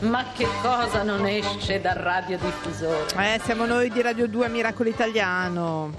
Ma che cosa non esce dal radiodiffusore? Eh, siamo noi di Radio 2 Miracolo Italiano.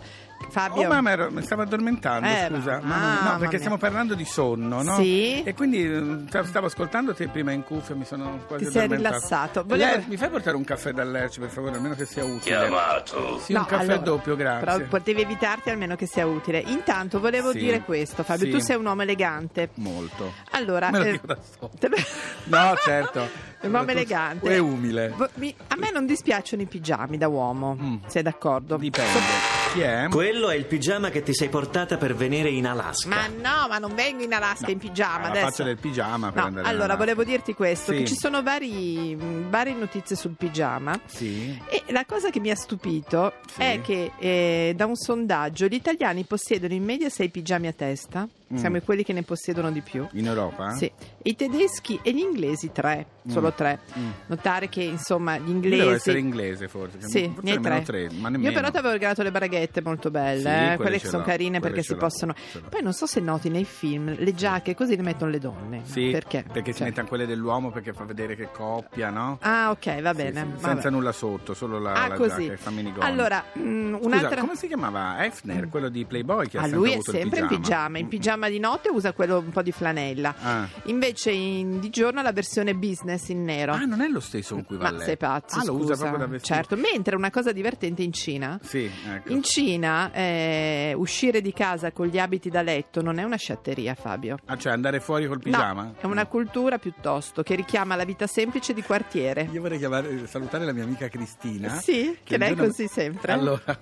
Fabio. Oh, mamma, ero- mi stavo addormentando, Eh, scusa. ma- mamma no, perché mia. stiamo parlando di sonno, no? Sì. E quindi eh, sta- stavo ascoltando te prima in cuffia, mi sono quasi Ti sei rilassato. Volevo- Ler- mi fai portare un caffè dall'Erci, per favore, almeno che sia utile? Chiamato. Sì, un No, caffè allora, doppio, grazie. Però potevi evitarti almeno che sia utile. Intanto volevo Sì. dire questo, Fabio. Sì. Tu sei un uomo elegante. Molto. Allora, Me lo eh, dico da solo. te lo- No, certo. Un uomo elegante. E umile. A me non dispiacciono i pigiami da uomo. Mm. Sei d'accordo? Dipende. Chi è? Quello è il pigiama che ti sei portata per venire in Alaska. Ma no, ma non vengo in Alaska in pigiama adesso. faccia del pigiama per No, andare in allora volevo dirti questo: Sì. che ci sono vari, varie notizie sul pigiama. Sì. E la cosa che mi ha stupito Sì. è che eh, da un sondaggio gli italiani possiedono in media 6 pigiami a testa, Mm. siamo quelli che ne possiedono di più. In Europa? Sì. I tedeschi e gli inglesi 3, solo 3. Mm. Notare che insomma gli Io Devo essere inglesi. inglese forse. Sì, forse tre. tre. Io però ti avevo regalato le braghette molto belle, Sì, eh, quelle quelle che sono carine perché si possono. Poi non so se noti nei film le giacche così le mettono le donne. Sì, perché? perché si Cioè- mettono quelle dell'uomo perché fa vedere che coppia, no? Ah, ok, va Sì, bene. sì, vabbè. senza nulla sotto, solo la, Ah, la così. giacca. Allora, mm, Scusa, un'altra. come si chiamava? Hefner, quello di Playboy che ha Ah, sempre lui è sempre in pigiama. pigiama, in pigiama di notte usa quello un po' di flanella. Ah. Invece in- di giorno la versione business in nero. Ah, non è lo stesso con cui va a Ma sei pazzo, Ah, lo usa proprio da vestito. Certo, mentre una cosa divertente in Cina. Sì, ecco. In Cina eh, uscire di casa con gli abiti da letto non è una sciatteria, Fabio. Ah, cioè andare fuori col pigiama? No, è una cultura piuttosto che richiama la vita semplice di quartiere. Io vorrei chiamare- salutare la mia amica Cristina. Sì, che un lei è giorno- così sempre. Allora,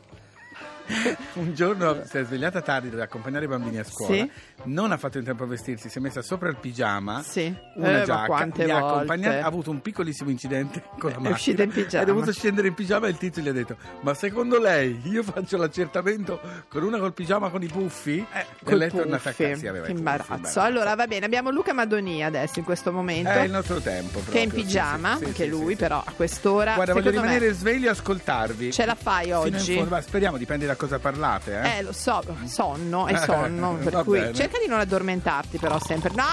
un giorno si è svegliata tardi doveva accompagnare i bambini a scuola. Sì. Non ha fatto in tempo a vestirsi, si è messa sopra il pigiama. Sì. Una Eh, giacca, li ha ha avuto un piccolissimo incidente con la È macchina. uscita in pigiama. È dovuto scendere in pigiama e il tizio gli ha detto: Ma secondo lei io faccio l'accertamento con una col pigiama con i puffi? Eh, e lei è tornata a casa. Aveva che i puffi, imbarazzo. Allora va bene, abbiamo Luca Madoni adesso in questo momento. È il nostro tempo. che è in proprio, pigiama, sì, sì, anche sì, lui, però a quest'ora. Guarda, voglio secondo me, rimanere sveglio e ascoltarvi. Ce la fai Fino in oggi? fondo. Ma speriamo, dipende da cosa parlate. Eh? Eh, lo so, sonno, è sonno, per cui bene. cerca di non addormentarti però sempre. No,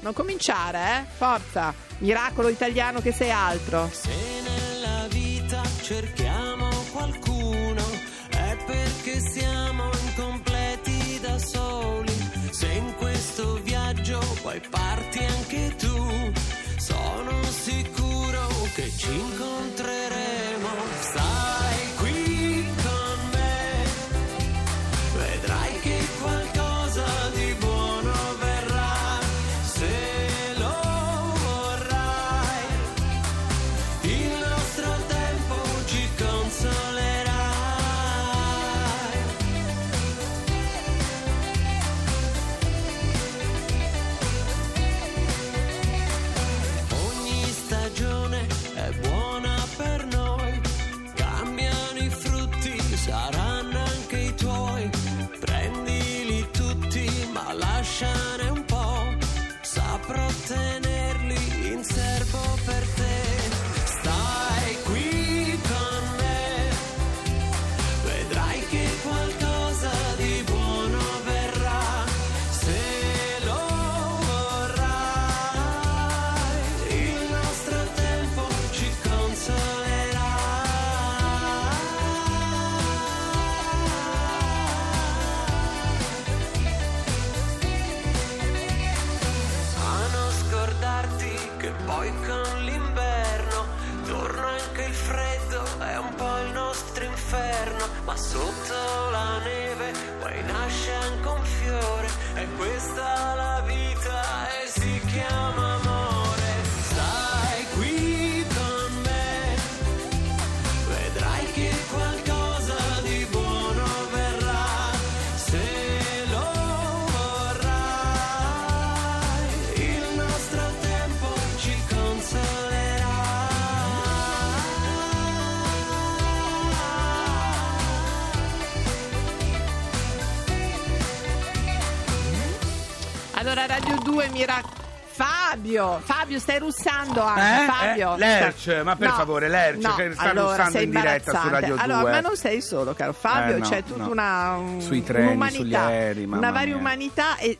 non cominciare, eh? Forza, miracolo italiano che sei altro. Se nella vita cerchiamo qualcuno è perché siamo incompleti da soli. Se in questo viaggio poi parti poi con l'inverno torna anche il freddo, è un po' il nostro inferno, ma sotto la neve poi nasce anche un fiore, e questa la vita e si chiama Allora, Radio 2 miracolo. Fabio, Fabio, stai russando anche. Eh? Fabio, Eh, Lerch, sta- ma per favore, Lerch, no, che sta allora, russando in diretta su. Radio Allora, 2. ma non sei solo, caro Fabio, Eh, no, c'è tutta no. una un- Sui treni, sugli aerei, una varia mia. umanità e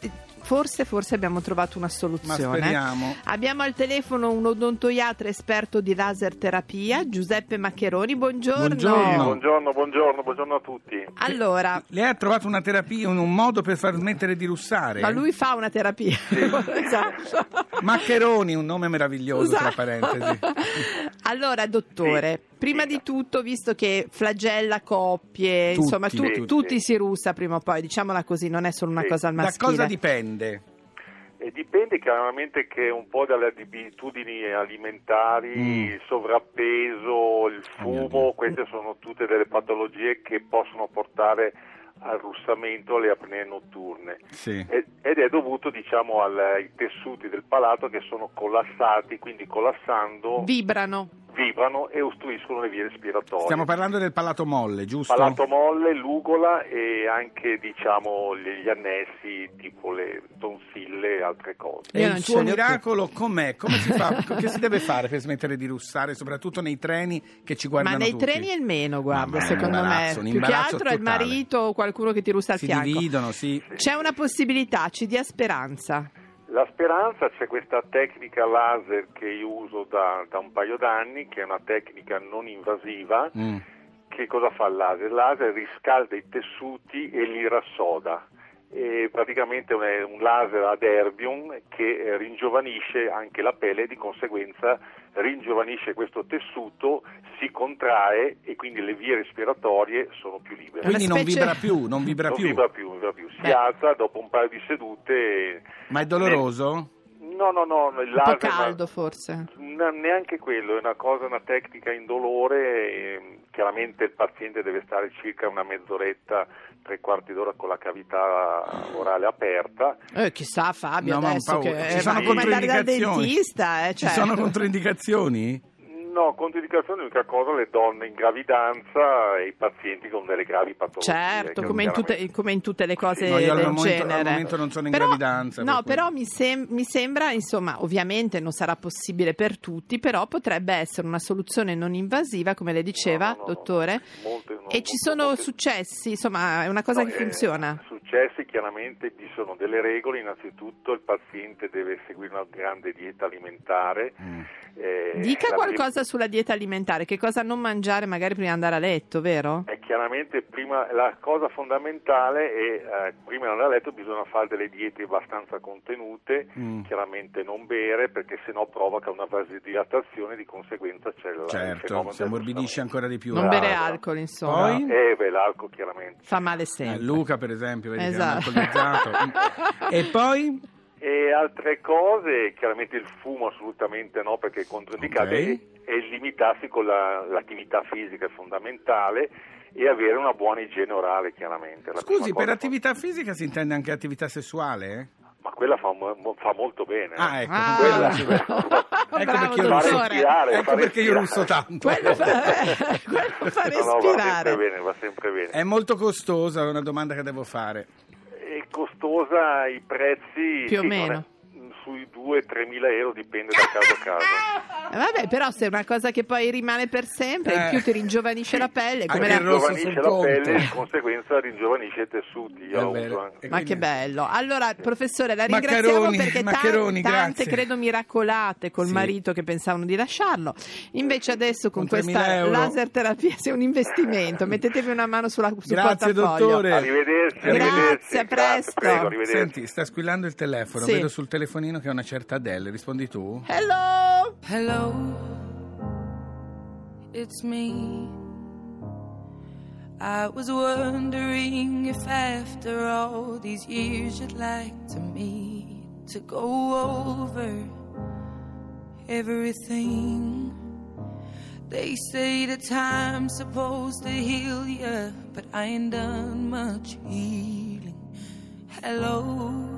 forse, forse abbiamo trovato una Ma soluzione. speriamo. Abbiamo al telefono un odontoiatra esperto di laser terapia, Giuseppe Maccheroni. Buongiorno. Buongiorno. Buongiorno, buongiorno, buongiorno a tutti. Allora, Lei ha trovato una terapia, un, modo per far smettere di russare? ma lui fa una terapia. esatto. Maccheroni, un nome meraviglioso, tra Esatto. parentesi. allora, dottore, prima di tutto, visto che flagella coppie, Tutti, insomma, tu- tutti. si russa prima o poi, diciamola così, non è solo una Sì. cosa al Da maschile. cosa dipende? E dipende chiaramente che un po' dalle abitudini alimentari, Mm. il sovrappeso, il Oh fumo, queste sono tutte delle patologie che possono portare al russamento, alle apnee notturne. Sì. Ed ed è dovuto diciamo al- ai tessuti del palato che sono collassati, quindi collassando Vibrano. Vibrano e ostruiscono le vie respiratorie. Stiamo parlando del palato molle, giusto? Palato molle, l'ugola e anche diciamo gli annessi tipo le tonsille e altre cose. E Io il suo ho più. miracolo com'è? Come si fa? che si deve fare per smettere di russare, soprattutto nei treni che ci guardano Ma nei tutti? treni è il meno, guarda, secondo me. Più che altro è il totale. marito o qualcuno che ti russa al Si fianco. dividono, sì. C'è una possibilità, ci dia speranza. La speranza c'è questa tecnica laser che io uso da, da un paio d'anni, che è una tecnica non invasiva. Mm. Che cosa fa il laser? Il laser riscalda i tessuti e li rassoda. E praticamente è un laser ad erbium che eh, ringiovanisce anche la pelle e di conseguenza ringiovanisce questo tessuto, si contrae e quindi le vie respiratorie sono più libere. Quindi non vibra più, non vibra non più. vibra più, vibra più. Si Beh. alza dopo un paio di sedute. Ma è doloroso? No, no, no, il Un po' laser caldo forse. Neanche quello, è una cosa, una tecnica indolore. e, chiaramente il paziente deve stare circa una mezz'oretta, tre quarti d'ora con la cavità orale aperta. Eh, chissà Fabio No, adesso che Ci eh, sono andare dal dentista, eh, Ci sono controindicazioni? No, controindicazione, l'unica cosa, le donne in gravidanza e i pazienti con delle gravi patologie. Certo, come in, tutte, come in tutte le cose No, io al del momento- al genere. momento non sono in Però- gravidanza, per No, cui- però mi, sem- mi sembra, insomma, ovviamente non sarà possibile per tutti, però potrebbe essere una soluzione non invasiva, come le diceva, No, no, no, no. dottore. Molte- no, e ci sono molte- successi, insomma, è una cosa No, che eh, funziona. Successi chiaramente ci sono delle regole, innanzitutto il paziente deve seguire una grande dieta alimentare. Mm. eh, Dica qualcosa sulla dieta alimentare, che cosa non mangiare magari prima di andare a letto, vero? E chiaramente prima, la cosa fondamentale è eh, prima di andare a letto bisogna fare delle diete abbastanza contenute, Mm. chiaramente non bere perché sennò provoca una vasodilatazione di conseguenza c'è il, Certo, si ammorbidisce ancora di più. Non bere alcol, insomma. Poi? Eh beh, l'alcol chiaramente. Fa male Eh, sempre. Luca, per esempio, vedi Esatto. che un alcolizzato. E poi? E altre cose, chiaramente il fumo assolutamente no perché è controindicato Ok. e, e limitarsi con la- l'attività fisica è fondamentale e avere una buona igiene orale chiaramente. La Scusi, per attività fisica si intende anche attività sessuale? Ma quella fa, mo- fa molto bene. eh. Ah, ecco. Ah, Quella- ecco bravo, perché io respirare, Ecco fa perché io respirare. russo tanto. Quello fa, quello fa No, no, va sempre respirare. bene, va sempre bene. È molto costosa, è una domanda che devo fare. È costosa i prezzi Più o sì, non meno. Sui 2-3 mila euro dipende da caso a caso. Eh, Vabbè, però se è una cosa che poi rimane per sempre, in Eh. più ti ringiovanisce la pelle, come la... ringiovanisce la conto. pelle di conseguenza ringiovanisce i tessuti. E Ma quindi- che bello. Allora, professore, la ringraziamo Maccheroni, perché Maccheroni, tante grazie. credo miracolate col Sì. marito che pensavano di lasciarlo. Invece adesso con, Con 3.000 questa laser terapia sia un investimento. Mettetevi una mano sulla, sul Grazie, portafoglio. dottore. Arrivederci, Grazie, arrivederci. a presto. prego, arrivederci. Senti, sta squillando il telefono, Sì. vedo sul telefonino che è una certa Adele, rispondi tu? Hello! Hello, it's me. I was wondering if after all these years you'd like to meet to go over everything. They say that time's supposed to heal ya, but I ain't done much healing. Hello,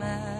man.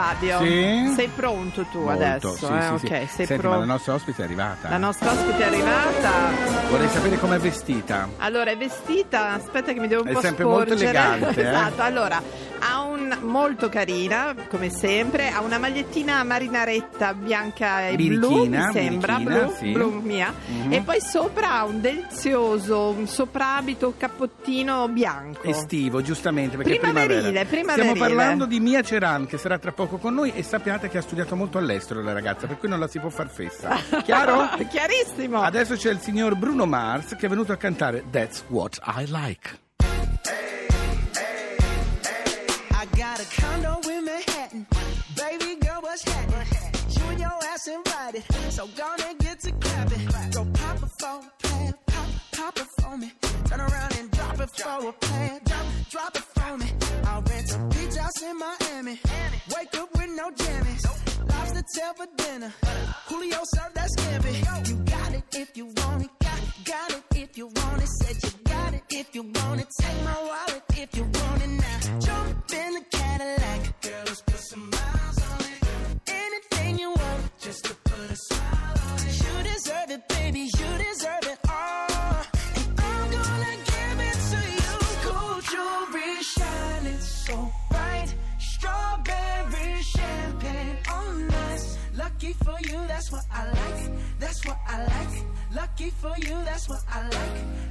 Fabio, Sì? sei pronto tu Molto, adesso? sì, eh? sì, ok, sì. sei Senti, pronto. la nostra ospite è arrivata. La nostra ospite è arrivata. Vorrei sapere com'è vestita. Allora, è vestita, aspetta che mi devo un È po' sempre molto sporgere. elegante, eh? esatto, allora, ha un molto carina, come sempre, ha una magliettina marinaretta bianca e blu, mi sembra, blu, sì. blu mia. Mhm. E poi sopra ha un delizioso un soprabito cappottino bianco. Estivo, giustamente, perché Primaverile, primavera. Stiamo parlando di Mia Ceran, che sarà tra poco con noi e sappiate che ha studiato molto all'estero la ragazza, per cui non la si può far fessa. Chiaro? Chiarissimo. Adesso c'è il signor Bruno Mars che è venuto a cantare That's What I Like. Invited. So gonna get to clapping. Go pop it for a plan. Pop, pop it for me. Turn around and drop it for a plan. Drop, drop it for me. I'll rent a beach house in Miami. Wake up with no jammies. Lobster tail for dinner. Julio served that scampi. You got it if you want it. Got, got it if you want it. Said you got it if you want it. Take my wallet if you want it now. Jump in the Cadillac. Girl, let's put some miles deserve it, baby. You deserve it all. And I'm gonna give it to you. Gold jewelry shining so bright. Strawberry champagne oh, on us. Lucky for you, that's what I like. That's what I like. Lucky for you, that's what I like.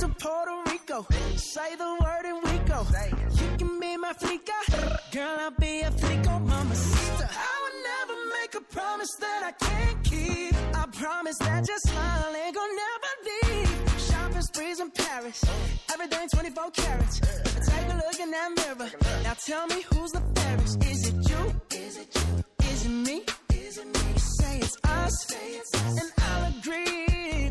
To Puerto Rico. Say the word and we go. You can be my flica. Girl, I'll be a flico, mama sister. I would never make a promise that I can't keep. I promise that your smile ain't gonna never leave. Shopping sprees in Paris. Everything 24 carats. Take a look in that mirror. Now tell me who's the fairest. Is it you? Is it you? Is it me? Is it me? Say it's us. Say it's us. And I'll agree,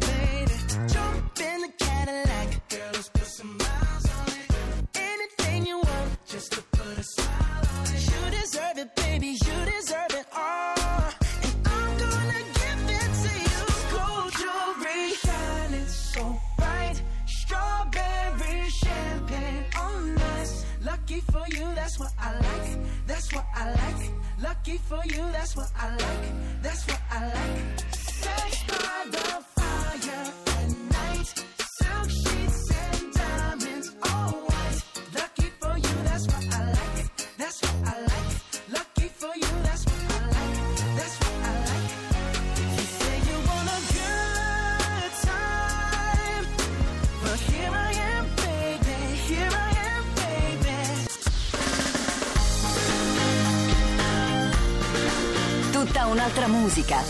Un'altra musica.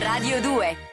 Radio 2